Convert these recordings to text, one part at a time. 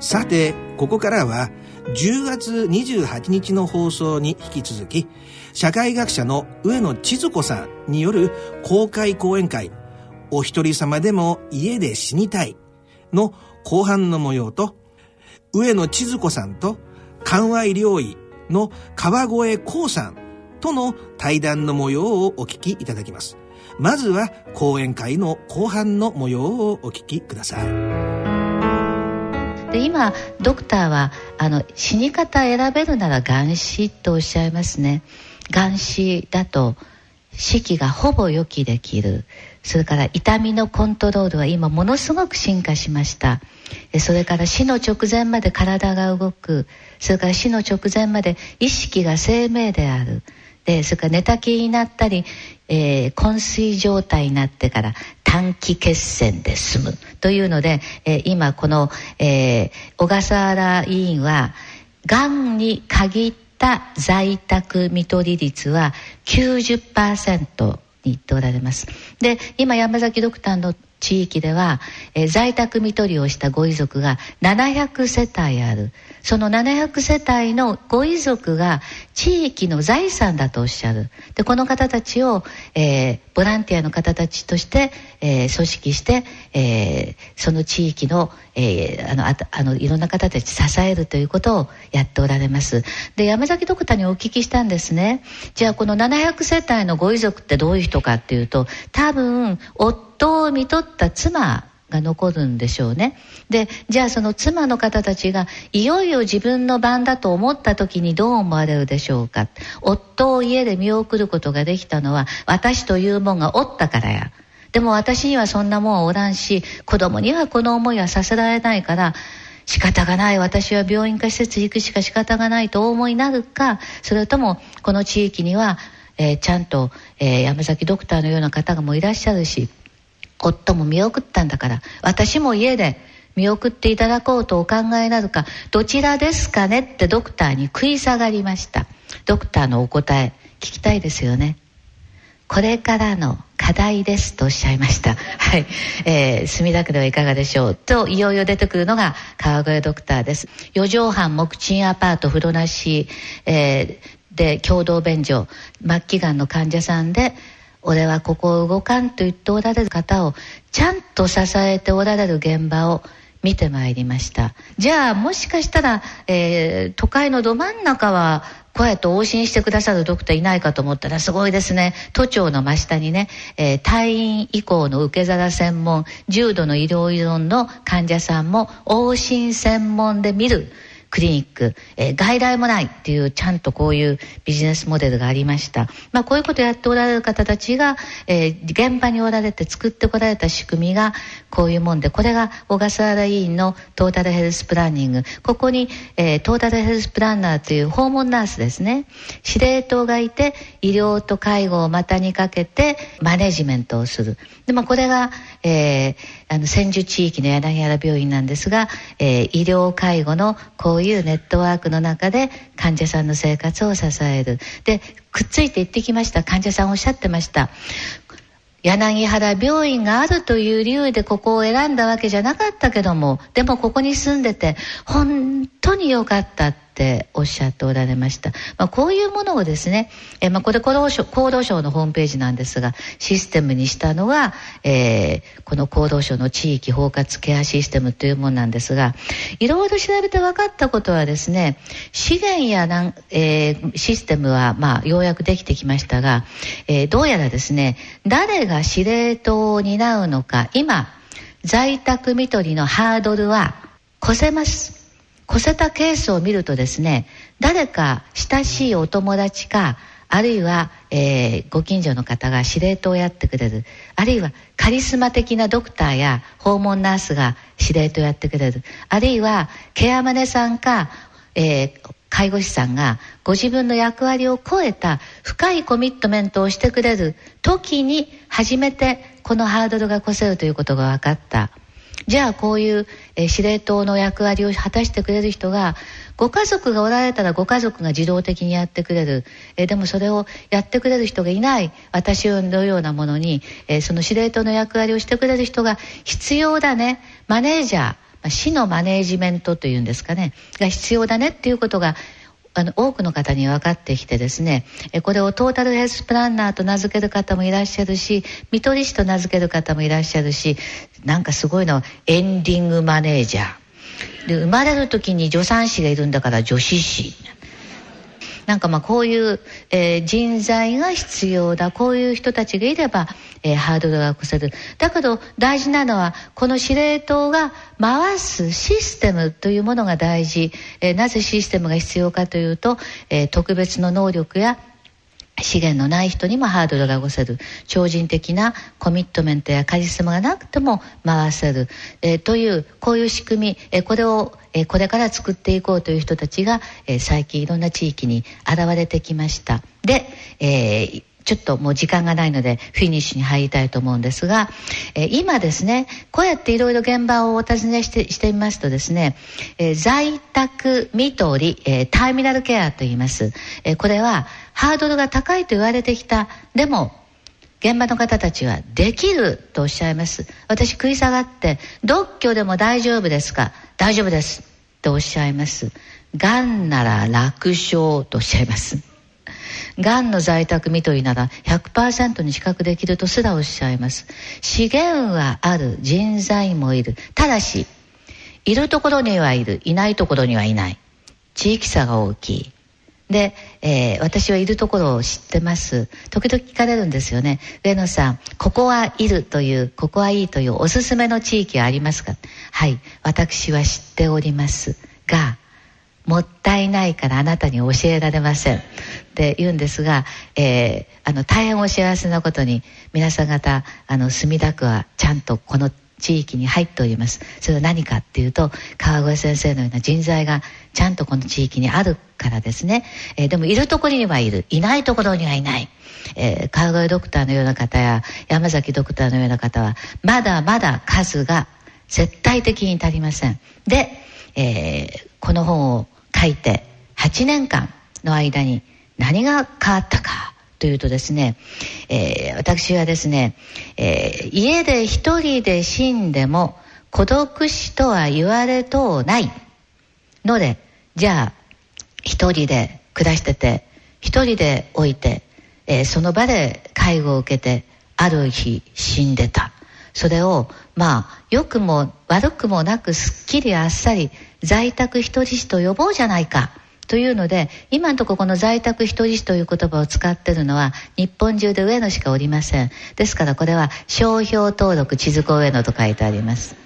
さて、ここからは10月28日の放送に引き続き、社会学者の上野千鶴子さんによる公開講演会、お一人様でも家で死にたいの後半の模様と、上野千鶴子さんと関愛療医の川越光さんとの対談の模様をお聞きいただきます。まずは講演会の後半の模様をお聞きください。で今ドクターはあの死に方選べるなら癌死とおっしゃいますね。癌死だと死期がほぼ予期できる。それから痛みのコントロールは今ものすごく進化しました。それから死の直前まで体が動く。それから死の直前まで意識が生命である。でそれから寝たきりになったり、えー、昏睡状態になってから短期決戦で済むというので、えー、今この、えー、小笠原委員はがんに限った在宅看取り率は90%に言っておられます。で今山崎ドクターの地域では、えー、在宅看取りをしたご遺族が700世帯ある。その700世帯のご遺族が地域の財産だとおっしゃる。でこの方たちを、えー、ボランティアの方たちとして、えー、組織して、えー、その地域の,、えー、あのああのいろんな方たち支えるということをやっておられます。で山崎ドクターにお聞きしたんですね。じゃあこの700世帯のご遺族ってどういう人かっていうと多分夫夫を見とった妻が残るんでしょうね。で、じゃあその妻の方たちがいよいよ自分の番だと思った時にどう思われるでしょうか。夫を家で見送ることができたのは私というもんがおったからや。でも私にはそんなもんおらんし、子供にはこの思いはさせられないから、仕方がない私は病院か施設行くしか仕方がないとお思いになるかそれともこの地域には、えー、ちゃんと、えー、山崎ドクターのような方がもいらっしゃるし夫も見送ったんだから私も家で見送っていただこうとお考えなるかどちらですかねってドクターに食い下がりましたドクターのお答え聞きたいですよねこれからの課題ですとおっしゃいました。はい。えー、墨田区ではいかがでしょうと、いよいよ出てくるのが川越ドクターです。四畳半木賃アパート風呂なし、えー、で共同便所、末期がんの患者さんで、俺はここを動かんと言っておられる方をちゃんと支えておられる現場を見てまいりました。じゃあもしかしたら、えー、都会のど真ん中はこうやって往診してくださるドクターいないかと思ったらすごいですね。都庁の真下にね、えー、退院以降の受け皿専門重度の医療依存の患者さんも往診専門で見る。クリニック、えー、外来もないっていうちゃんとこういうビジネスモデルがありました。まあこういうことをやっておられる方たちが、えー、現場におられて作ってこられた仕組みがこういうもんで、これが小笠原委員のトータルヘルスプランニング。ここに、えー、トータルヘルスプランナーという訪問ナースですね。司令塔がいて、医療と介護を股にかけてマネジメントをする。で、まあこれが、えー、あの、千住地域の柳原病院なんですが、えー、医療介護のこういうネットワークの中で患者さんの生活を支える。で、くっついて行ってきました。患者さんおっしゃってました。柳原病院があるという理由でここを選んだわけじゃなかったけども、でもここに住んでて本当に良かったっておっしゃっておられました。まあ、こういうものをですね、えまあ、これ厚労省厚労省のホームページなんですが、システムにしたのは、えー、この厚労省の地域包括ケアシステムというものなんですが、いろいろ調べて分かったことはですね、資源やなん、えー、システムは、まあ、ようやくできてきましたが、え、どうやらですね、誰が司令塔を担うのか、今、在宅看取りのハードルは越せます。越せたケースを見るとですね、誰か親しいお友達か、あるいは、えー、ご近所の方が司令塔をやってくれる。あるいはカリスマ的なドクターや訪問ナースが司令塔をやってくれる。あるいはケアマネさんか、えー、介護士さんがご自分の役割を超えた深いコミットメントをしてくれる時に初めてこのハードルが越せるということが分かった。じゃあこういう、えー、司令塔の役割を果たしてくれる人がご家族がおられたらご家族が自動的にやってくれる、えー、でもそれをやってくれる人がいない私のようなものに、えー、その司令塔の役割をしてくれる人が必要だね。マネージャーまあ、死のマネージメントというんですかね。が必要だねっていうことがあの多くの方に分かってきてですね。これをトータルヘルスプランナーと名付ける方もいらっしゃるし見取り師と名付ける方もいらっしゃるしなんかすごいのエンディングマネージャー。で生まれる時に助産師がいるんだから助師師。なんかまあこういう、えー、人材が必要だ。こういう人たちがいれば、えー、ハードルが越せる。だけど大事なのはこの司令塔が回すシステムというものが大事、えー、なぜシステムが必要かというと、え特別の能力や資源のない人にもハードルが越せる。超人的なコミットメントやカリスマがなくても回せる、えー、というこういう仕組み、えー、これを、えー、これから作っていこうという人たちが、え最近いろんな地域に現れてきました。で、えちょっともう時間がないのでフィニッシュに入りたいと思うんですが、えー、今ですねこうやっていろいろ現場をお尋ねしてしてみますとですね、えー、在宅看取り、えー、ターミナルケアと言います、えこれはハードルが高いと言われてきた。でも現場の方たちはできるとおっしゃいます。私食い下がって独居でも大丈夫ですか大丈夫ですとおっしゃいますがんなら楽勝とおっしゃいますがんの在宅見取りなら100%に比較できるとすらおっしゃいます。資源はある人材もいる。ただしいるところにはいる。いないところにはいない。地域差が大きい。で、えー、私はいるところを知ってます。時々聞かれるんですよね。上野さん、ここはいるという、ここはいいというおすすめの地域はありますか？はい、私は知っておりますが、もったいないからあなたに教えられません。って言うんですが、えー、あの、大変お幸せなことに、皆さん方、あの、墨田区はちゃんとこの地域に入っております。それは何かっていうと川越先生のような人材がちゃんとこの地域にあるからですね、えー、でもいるところにはいる。いないところにはいない、えー、川越ドクターのような方や山崎ドクターのような方はまだまだ数が絶対的に足りません。で、えー、この本を書いて8年間の間に何が変わったか。というとですね、えー、私はですね、えー、家で一人で死んでも孤独死とは言われとうない。のでじゃあ一人で暮らしてて一人で置いて、えー、その場で介護を受けてある日死んでた。それをまあ良くも悪くもなくすっきりあっさり在宅一人死と呼ぼうじゃないか。というので今のところこの在宅一人死という言葉を使ってるのは日本中で上野しかおりません。ですからこれは商標登録地図工上野と書いてあります。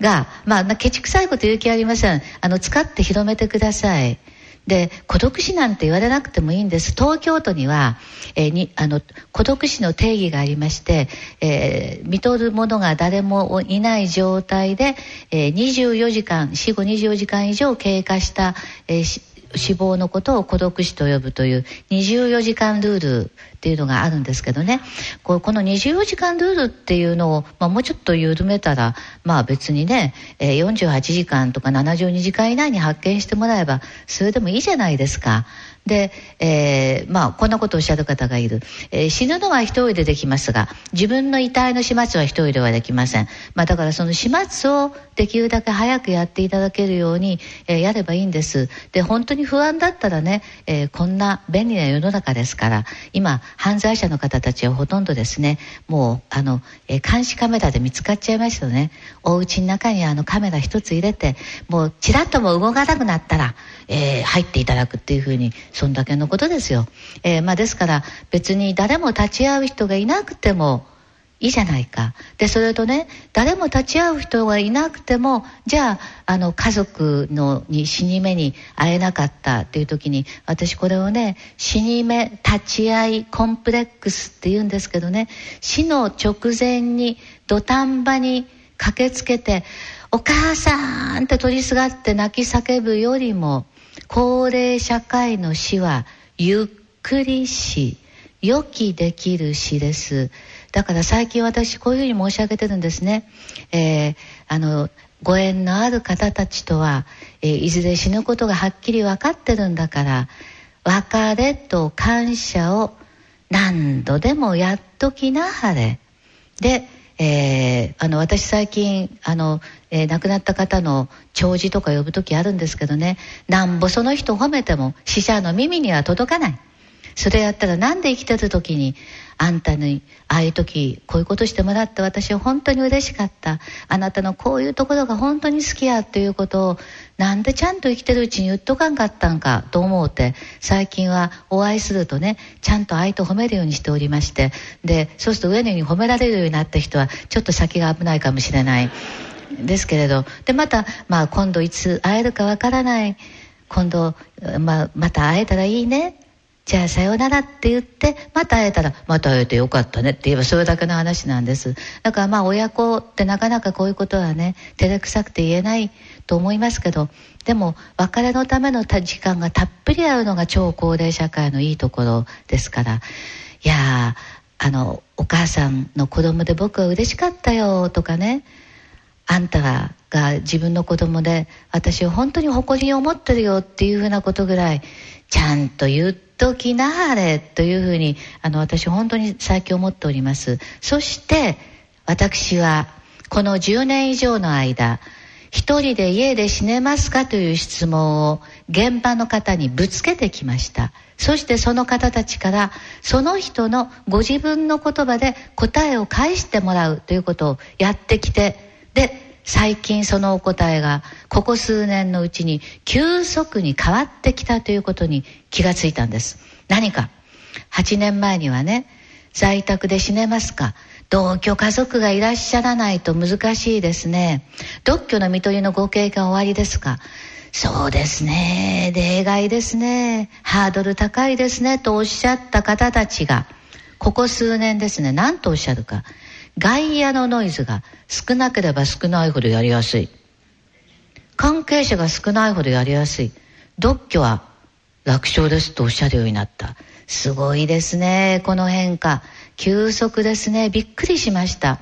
がまあケチくさいこと言う気ありません。あの使って広めてください。で孤独死なんて言われなくてもいいんです。東京都には、えー、にあの孤独死の定義がありまして、えー、見とる者が誰もいない状態で、えー、24時間死後24時間以上経過した、えー、死亡のことを孤独死と呼ぶという24時間ルールっていうのがあるんですけどねこの24時間ルールっていうのを、まあ、もうちょっと緩めたらまあ別にね、48時間とか72時間以内に発見してもらえばそれでもいいじゃないですか。で、えー、まあこんなことをおっしゃる方がいる、えー、死ぬのは一人でできますが自分の遺体の始末は一人ではできません、まあ、だからその始末をできるだけ早くやっていただけるように、えー、やればいいんです。で本当に不安だったらね、えこんな便利な世の中ですから今犯罪者の方たちはほとんどですね。もうあの、え監視カメラで見つかっちゃいましたよね。お家の中にあのカメラ一つ入れてもうちらっとも動かなくなったら、え入っていただくっていうふうにそんだけのことですよ。えー、まあ、ですから別に誰も立ち会う人がいなくてもいいじゃないか。で、それとね、誰も立ち会う人がいなくても、じゃあ、あの、家族のに死に目に会えなかったっていう時に、私これをね、死に目、立ち会い、コンプレックスって言うんですけどね、死の直前に土壇場に駆けつけて、お母さんって取りすがって泣き叫ぶよりも、高齢社会の死はゆっくり死予期できる死です。だから最近私こういうふうに申し上げてるんですね、えー、あのご縁のある方たちとは、えー、いずれ死ぬことがはっきり分かってるんだから別れと感謝を何度でもやっときなはれ。で、えー、あの私最近あの、えー、亡くなった方の弔辞とか呼ぶ時あるんですけどね。なんぼその人褒めても死者の耳には届かない。それやったらなんで生きてる時にあんたにああいう時こういうことしてもらって私は本当に嬉しかった。あなたのこういうところが本当に好きやっていうことをなんでちゃんと生きてるうちに言っとかんかったんかと思うて最近はお会いするとねちゃんと相手褒めるようにしておりましてでそうすると上のように褒められるようになった人はちょっと先が危ないかもしれない。ですけれどでまた、まあ、今度いつ会えるかわからない。今度、まあ、また会えたらいいね。じゃあさようならって言って、また会えたら、また会えてよかったねって言えばそれだけの話なんです。だからまあ親子ってなかなかこういうことはね、照れくさくて言えないと思いますけど、でも別れのための時間がたっぷりあるのが超高齢社会のいいところですから、いやあの、お母さんの子供で僕は嬉しかったよとかね、あんたが自分の子供で私を本当に誇りに思ってるよっていうふうなことぐらいちゃんと言っときなはれというふうにあの私本当に最近思っております。そして私はこの10年以上の間一人で家で死ねますかという質問を現場の方にぶつけてきました。そしてその方たちからその人のご自分の言葉で答えを返してもらうということをやってきてで最近そのお答えがここ数年のうちに急速に変わってきたということに気がついたんです。何か？8年前にはね在宅で死ねますか？同居家族がいらっしゃらないと難しいですね。独居の看取りのご経験おありですか？そうですね。例外ですね。ハードル高いですね。とおっしゃった方たちがここ数年ですね。何とおっしゃるか？外野のノイズが少なければ少ないほどやりやすい。関係者が少ないほどやりやすい。独居は楽勝ですとおっしゃるようになった。すごいですね、この変化。急速ですね。びっくりしました。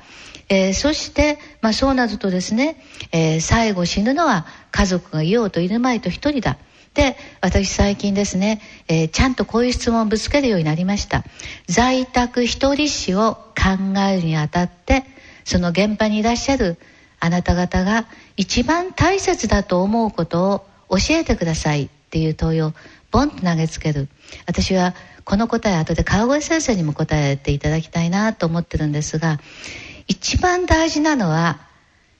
えー、そして、まあ、そうなるとですね、えー、最後死ぬのは家族がいようといるまいと一人だ。で私最近ですね、えー、ちゃんとこういう質問をぶつけるようになりました。在宅一人死を考えるにあたってその現場にいらっしゃるあなた方が一番大切だと思うことを教えてくださいっていう問いをボンと投げつける。私はこの答え後で川越先生にも答えていただきたいなと思ってるんですが一番大事なのは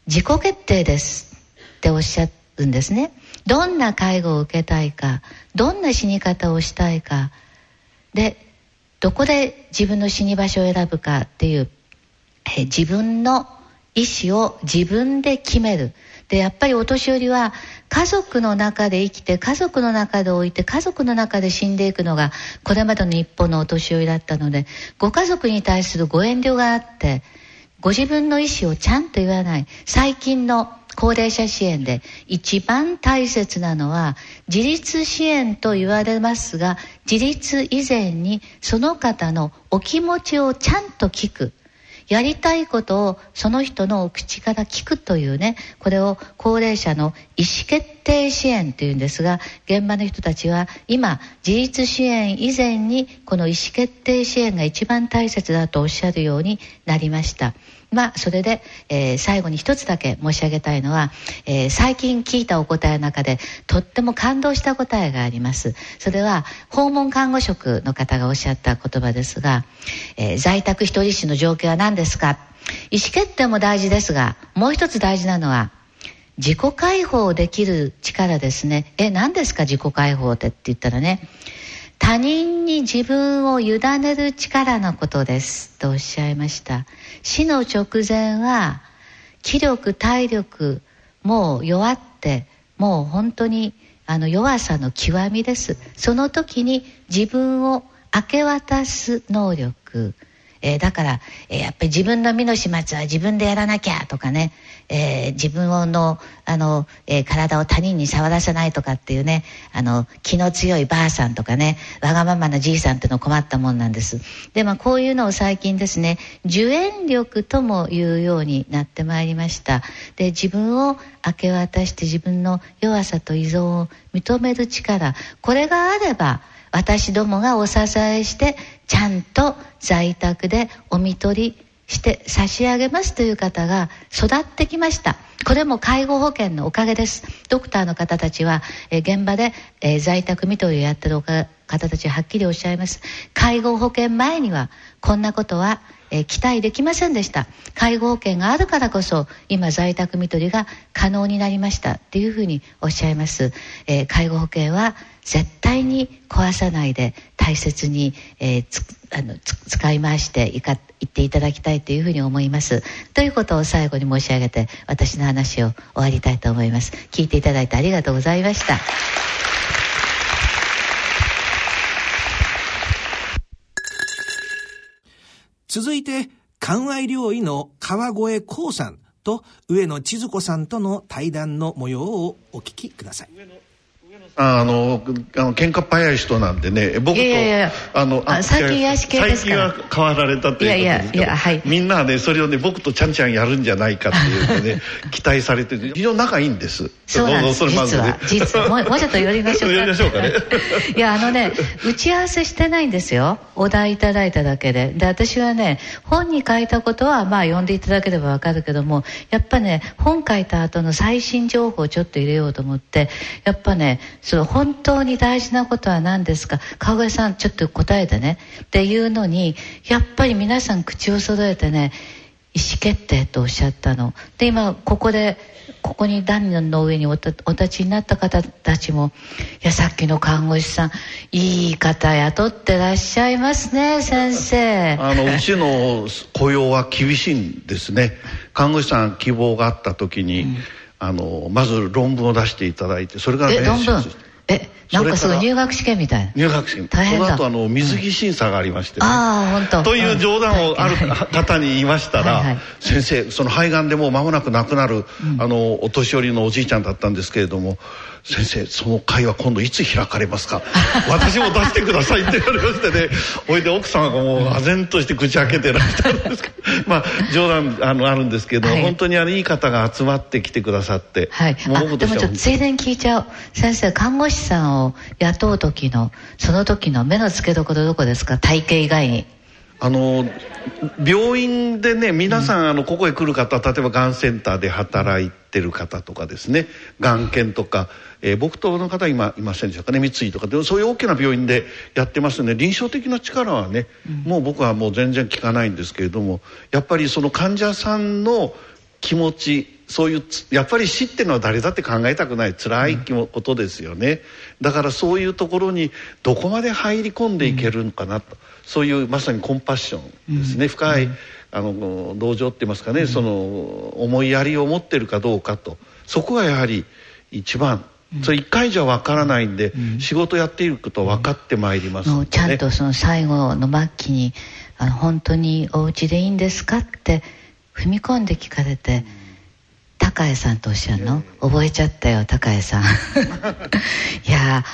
自己決定ですっておっしゃるんですね。どんな介護を受けたいかどんな死に方をしたいか。でどこで自分の死に場所を選ぶかっていうえ自分の意思を自分で決める。でやっぱりお年寄りは家族の中で生きて家族の中で置いて家族の中で死んでいくのがこれまでの日本のお年寄りだったのでご家族に対するご遠慮があってご自分の意思をちゃんと言わない。最近の高齢者支援で一番大切なのは自立支援と言われますが自立以前にその方のお気持ちをちゃんと聞くやりたいことをその人のお口から聞くというねこれを高齢者の意思決定支援というんですが現場の人たちは今自立支援以前にこの意思決定支援が一番大切だとおっしゃるようになりました。まあ、それで、えー、最後に一つだけ申し上げたいのは、えー、最近聞いたお答えの中でとっても感動した答えがあります。それは訪問看護職の方がおっしゃった言葉ですが、えー、在宅一人死の状況は何ですか？意思決定も大事ですがもう一つ大事なのは自己解放できる力ですね。え何ですか自己解放ってって言ったらね他人に自分を委ねる力のことです。とおっしゃいました。死の直前は気力体力もう弱ってもう本当にあの弱さの極みです。その時に自分を明け渡す能力。えー、だから、えー、やっぱり自分の身の始末は自分でやらなきゃとかね、えー、自分のあの、え体を他人に触らせないとかっていうねあの気の強いばあさんとかねわがままなじいさんっていうの困ったもんなんです。でまあこういうのを最近ですね受援力とも言うようになってまいりました。で自分を明け渡して自分の弱さと依存を認める力これがあれば私どもがお支えしてちゃんと在宅でお見取りして差し上げますという方が育ってきました。これも介護保険のおかげです。ドクターの方たちは、え現場で、え在宅看取りをやってる方たちははっきりおっしゃいます。介護保険前にはこんなことはえ、期待できませんでした。介護保険があるからこそ今在宅看取りが可能になりました。っていうふうにおっしゃいます、え、介護保険は絶対に壊さないで大切に、えー、あの使い回していかいっていただきたいというふうに思います。ということを最後に申し上げて私の話を終わりたいと思います。聞いていただいてありがとうございました。続いて、関愛料理の川越光さんと上野千鶴子さんとの対談の模様をお聞きください。あの、あの喧嘩っ早い人なんでね、僕と、あの、あ最近癒し系です最近は変わられたということですけど、いやいやはい、みんなはね、それをね、僕とちゃんちゃんやるんじゃないかっていうのね、期待されて非常に仲いいんです。そうなんです、実は。実は。もうもうちょっと寄りましょうか。寄りましょうかね。いや、あのね、打ち合わせしてないんですよ。お題いただいただけで。で、私はね、本に書いたことは、まあ、読んでいただければわかるけども、やっぱね、本書いた後の最新情報をちょっと入れようと思って、やっぱね、その本当にに大事なことは何ですか？川越さんちょっと答えてね。っていうのにやっぱり皆さん口を揃えてね意思決定とおっしゃったの。で今ここでここに段の上にお立ちになった方たちもいやさっきの看護師さんいい方雇ってらっしゃいますね先生。あのうちの雇用は厳しいんですね。看護師さん希望があった時に、うん、あのまず論文を出していただいてそれから論文？えなんかすごい入学試験みたいな？入学試験。大変だ。その後あの水着審査がありまして、ね、うん、ああ本当。という冗談をある方に言いましたら、はいはい、先生その肺がんでもう間もなく亡くなる、うん、あのお年寄りのおじいちゃんだったんですけれども先生その会は今度いつ開かれますか？私も出してくださいって言われましてね。ほいで奥様がもう唖然として口開けてらっしゃるんですけど。まあ冗談あのあるんですけど、はい、本当にあのいい方が集まってきてくださって。はい。もうでもちょっとついでに。聞いちゃう先生看護師さんを雇う時のその時の目の付けどころどこですか？体型以外に。あの病院でね皆さん、うん、あのここへ来る方例えばがんセンターで働いてる方とかですね。がん研とか、えー、僕との方今いませんでしたかね。三井とかでそういう大きな病院でやってますので臨床的な力はね、うん、もう僕はもう全然効かないんですけれどもやっぱりその患者さんの気持ちそういうやっぱり死っていうのは誰だって考えたくない。辛いことですよね、だからそういうところにどこまで入り込んでいけるのかなと、そういうまさにコンパッションですね、深いあの同情って言いますかね、その思いやりを持ってるかどうかと。そこがやはり一番それ一回じゃ分からないんで、うん、仕事やっていること分かってまいります、ね、ちゃんとその最後の末期にあの本当にお家でいいんですかって踏み込んで聞かれて、高江さんとおっしゃるの、覚えちゃったよ高江さん。いや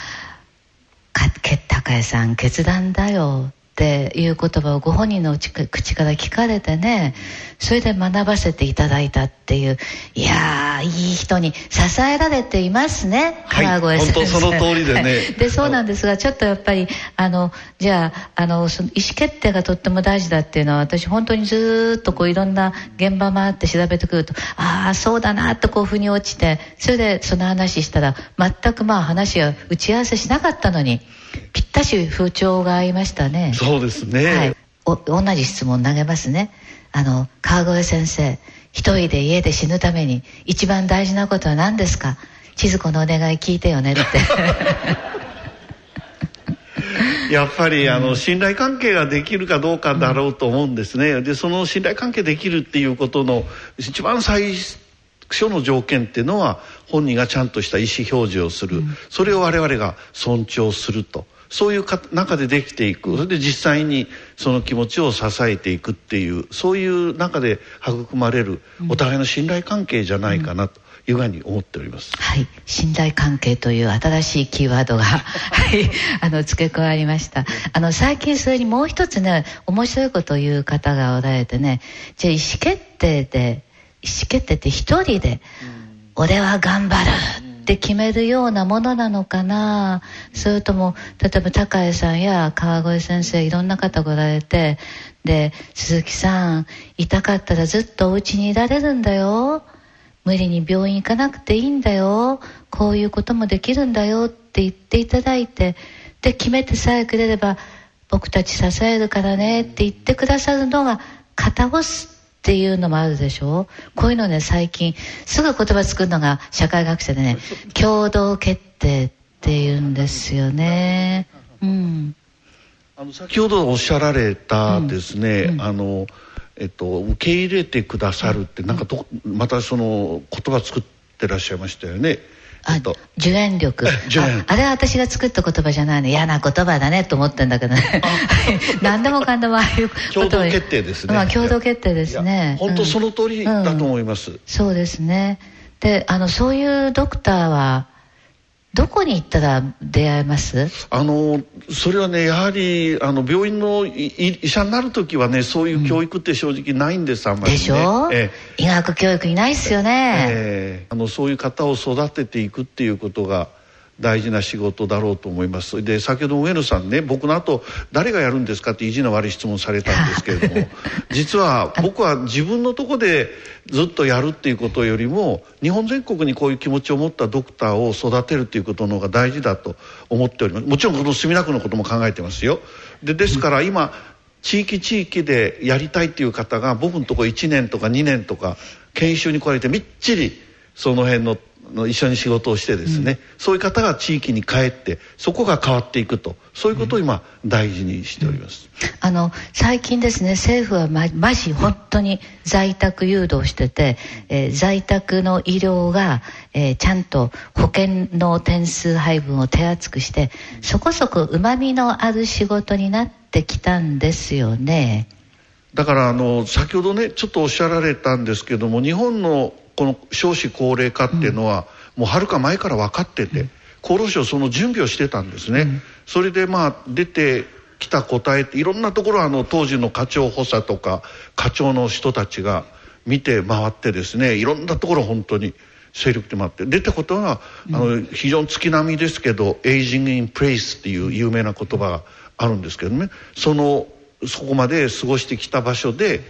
高江さん決断だよっていう言葉をご本人の口から聞かれてねそれで学ばせていただいたっていういやいい人に支えられていますね。川越先生、はい、本当その通りでね。でそうなんですがちょっとやっぱりあのじゃああのその意思決定がとっても大事だっていうのは私本当にずっとこういろんな現場回って調べてくるとああそうだなとこう腑に落ちてそれでその話したら全くまあ話は打ち合わせしなかったのにぴったし風潮が合いましたね。そうですね、はい、お同じ質問投げますね。あの川越先生一人で家で死ぬために一番大事なことは何ですか？千鶴子のお願い聞いてよねって。やっぱりあの信頼関係ができるかどうかだろうと思うんですね。でその信頼関係できるっていうことの一番最初の条件っていうのは本人がちゃんとした意思表示をする、それを我々が尊重すると。そういう中でできていく。それで実際にその気持ちを支えていくっていうそういう中で育まれるお互いの信頼関係じゃないかなと。いうふうに思っております。はい、信頼関係という新しいキーワードが はい、あの付け加わりました。あの最近それにもう一つね、面白いことを言う方がおられてね、じゃあ意思決定で意思決定って一人で、俺は頑張るって決めるようなものなのかな。それとも例えば高江さんや川越先生いろんな方が来られてで鈴木さん痛かったらずっとお家にいられるんだよ。無理に病院行かなくていいんだよ。こういうこともできるんだよ。って言っていただいてで決めてさえくれれば僕たち支えるからねって言ってくださるのが片押す。っていうのもあるでしょ？こういうのね最近すぐ言葉作るのが社会学者でね共同決定っていうんですよね。うん。あの先ほどおっしゃられたですね、うんうん、あのえっと、受け入れてくださるってなんかどまたその言葉作ってらっしゃいましたよね。あ、受援力あ。あれは私が作った言葉じゃないの。嫌な言葉だねと思ってんだけどね。何でもかんでもああいう共同決定ですね。まあ共同決定ですね。本当その通りだと思います。うんうん、そうですね。で、あの、そういうドクターは、どこに行ったら出会えます？あのそれはねやはりあの病院の医者になる時はねそういう教育って正直ないんです、あんまり、ね、でしょ、え医学教育いないっすよね、えー、あのそういう方を育てていくっていうことが大事な仕事だろうと思います。で先ほど上野さんね僕の後誰がやるんですかって意地の悪い質問されたんですけれども 実は僕は自分のとこでずっとやるっていうことよりも日本全国にこういう気持ちを持ったドクターを育てるっていうことの方が大事だと思っております。もちろんこの墨田区のことも考えてますよ。でですから今地域地域でやりたいっていう方が僕のとこ1年とか2年とか研修に来られてみっちりその辺のの一緒に仕事をしてですね、うん、そういう方が地域に帰ってそこが変わっていくとそういうことを今大事にしております、うん、あの最近ですね政府はままじ本当に在宅誘導してて、えー、在宅の医療が、えー、ちゃんと保険の点数配分を手厚くしてそこそこうまみのある仕事になってきたんですよね。だからあの先ほどねちょっとおっしゃられたんですけども日本のこの少子高齢化っていうのは、もうはるか前から分かってて、厚労省その準備をしてたんですね、それでまあ出てきた答えっていろんなところあの当時の課長補佐とか課長の人たちが見て回ってですねいろんなところ本当に精力で回って出たことは、あの非常に月並みですけど「 Aging in Place」っていう有名な言葉があるんですけどね。そのそこまで過ごしてきた場所で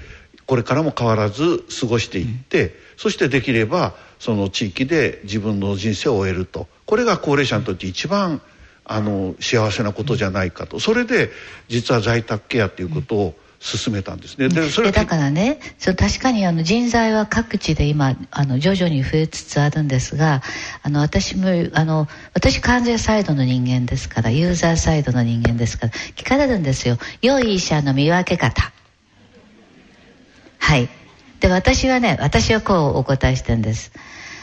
これからも変わらず過ごしていって、そしてできればその地域で自分の人生を終えると。これが高齢者にとって一番あの幸せなことじゃないかと。それで実は在宅ケアっていうことを進めたんですね。でそれだからねそう確かにあの人材は各地で今あの徐々に増えつつあるんですがあの私もあの私患者サイドの人間ですからユーザーサイドの人間ですから聞かれるんですよ。良い医者の見分け方。はい。で私はね私はこうお答えしてるんです。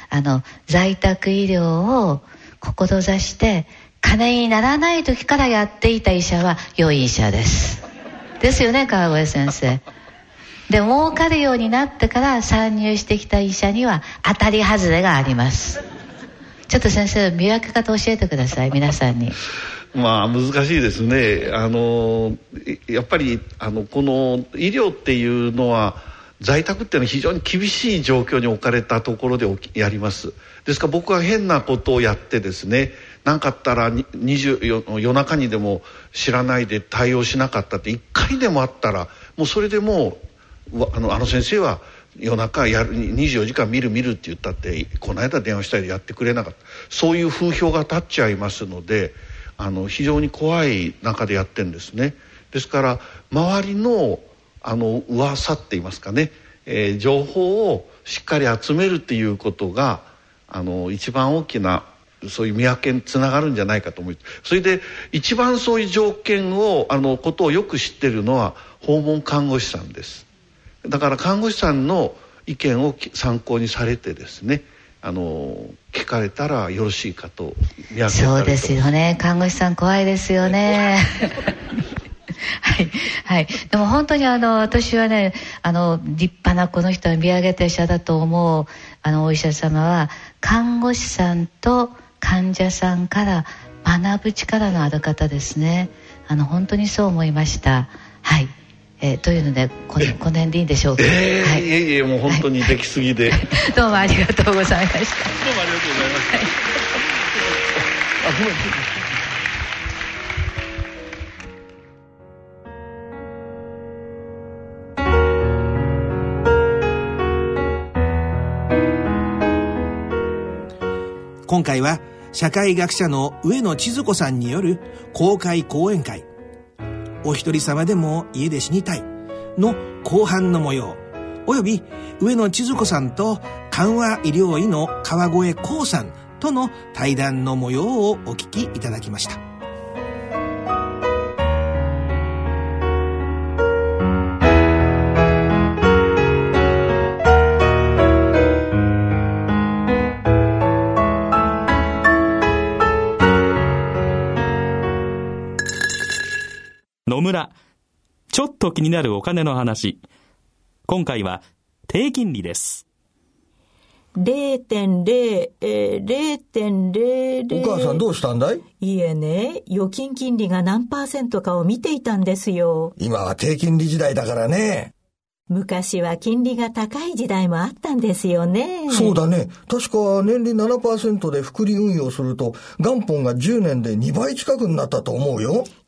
あの在宅医療を志して金にならない時からやっていた医者は良い医者です。ですよね川越先生。で儲かるようになってから参入してきた医者には当たり外れがあります。ちょっと先生見分け方教えてください皆さんに。まあ難しいですね。あのやっぱりあのこの医療っていうのは在宅っていうのは非常に厳しい状況に置かれたところでやります。ですから僕は変なことをやってですね何かあったら20夜中にでも知らないで対応しなかったって1回でもあったらもうそれでもうあのあの先生は夜中やる24時間見る見るって言ったってこの間電話したりやってくれなかったそういう風評が立っちゃいますのであの非常に怖い中でやってるんですね。ですから周りのあの噂って言いますかね、えー、情報をしっかり集めるっていうことがあの一番大きなそういう見分けにつながるんじゃないかと思いそれで一番そういう条件をあのことをよく知ってるのは訪問看護師さんです。だから看護師さんの意見を参考にされてですねあの聞かれたらよろしいかとそうですよね。看護師さん怖いですよね。はい、はい。でも本当にあの、私はね、あの、立派なこの人は見上げた医者だと思う、あの、お医者様は、看護師さんと患者さんから学ぶ力のある方ですね。あの、本当にそう思いました。はい。えー、というのでこのこの辺でいいんでしょうか、えー、はい、いえいえもう本当にできすぎで、はい、どうもありがとうございました。どうもありがとうございました、はい、あごめん今回は社会学者の上野千鶴子さんによる公開講演会。お一人様でも家で死にたい。の後半の模様。および上野千鶴子さんと緩和医療医の川越光さんとの対談の模様をお聞きいただきました。野村ちょっと気になるお金の話今回は低金利です0.0、えー、0.00。お母さんどうしたんだい？いえね、預金金利が何パーセントかを見ていたんですよ。今は低金利時代だからね。昔は金利が高い時代もあったんですよね。そうだね。確か年利7%で複利運用すると元本が10年で2倍近くになったと思うよ。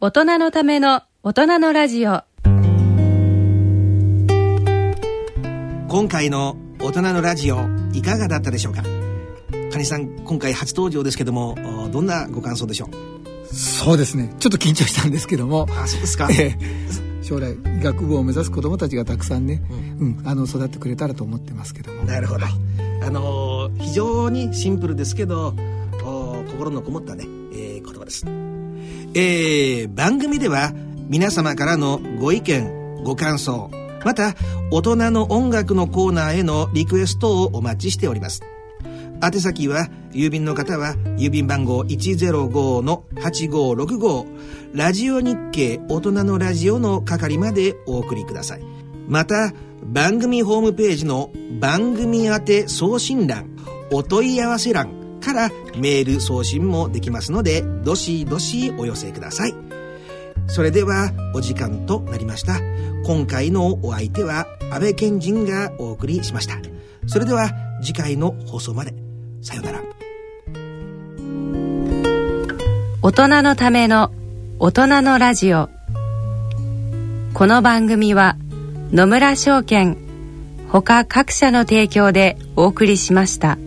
大人のための大人のラジオ。今回の大人のラジオいかがだったでしょうか？カニさん今回初登場ですけどもどんなご感想でしょう？そうですね。ちょっと緊張したんですけども。あそうですか、えー、将来医学部を目指す子どもたちがたくさんね、うん、うん、あの育ってくれたらと思ってますけども。なるほど、はい、あの非常にシンプルですけど心のこもったね、えー、言葉ですえー、番組では皆様からのご意見、ご感想、また大人の音楽のコーナーへのリクエストをお待ちしております。宛先は郵便の方は郵便番号105-8565ラジオ日経大人のラジオの係までお送りください。また番組ホームページの番組宛て送信欄お問い合わせ欄からメール送信もできますので、どしどしお寄せください。それではお時間となりました。今回のお相手は安倍賢人がお送りしました。それでは次回の放送まで。さようなら。大人のための大人のラジオ。この番組は野村証券ほか各社の提供でお送りしました。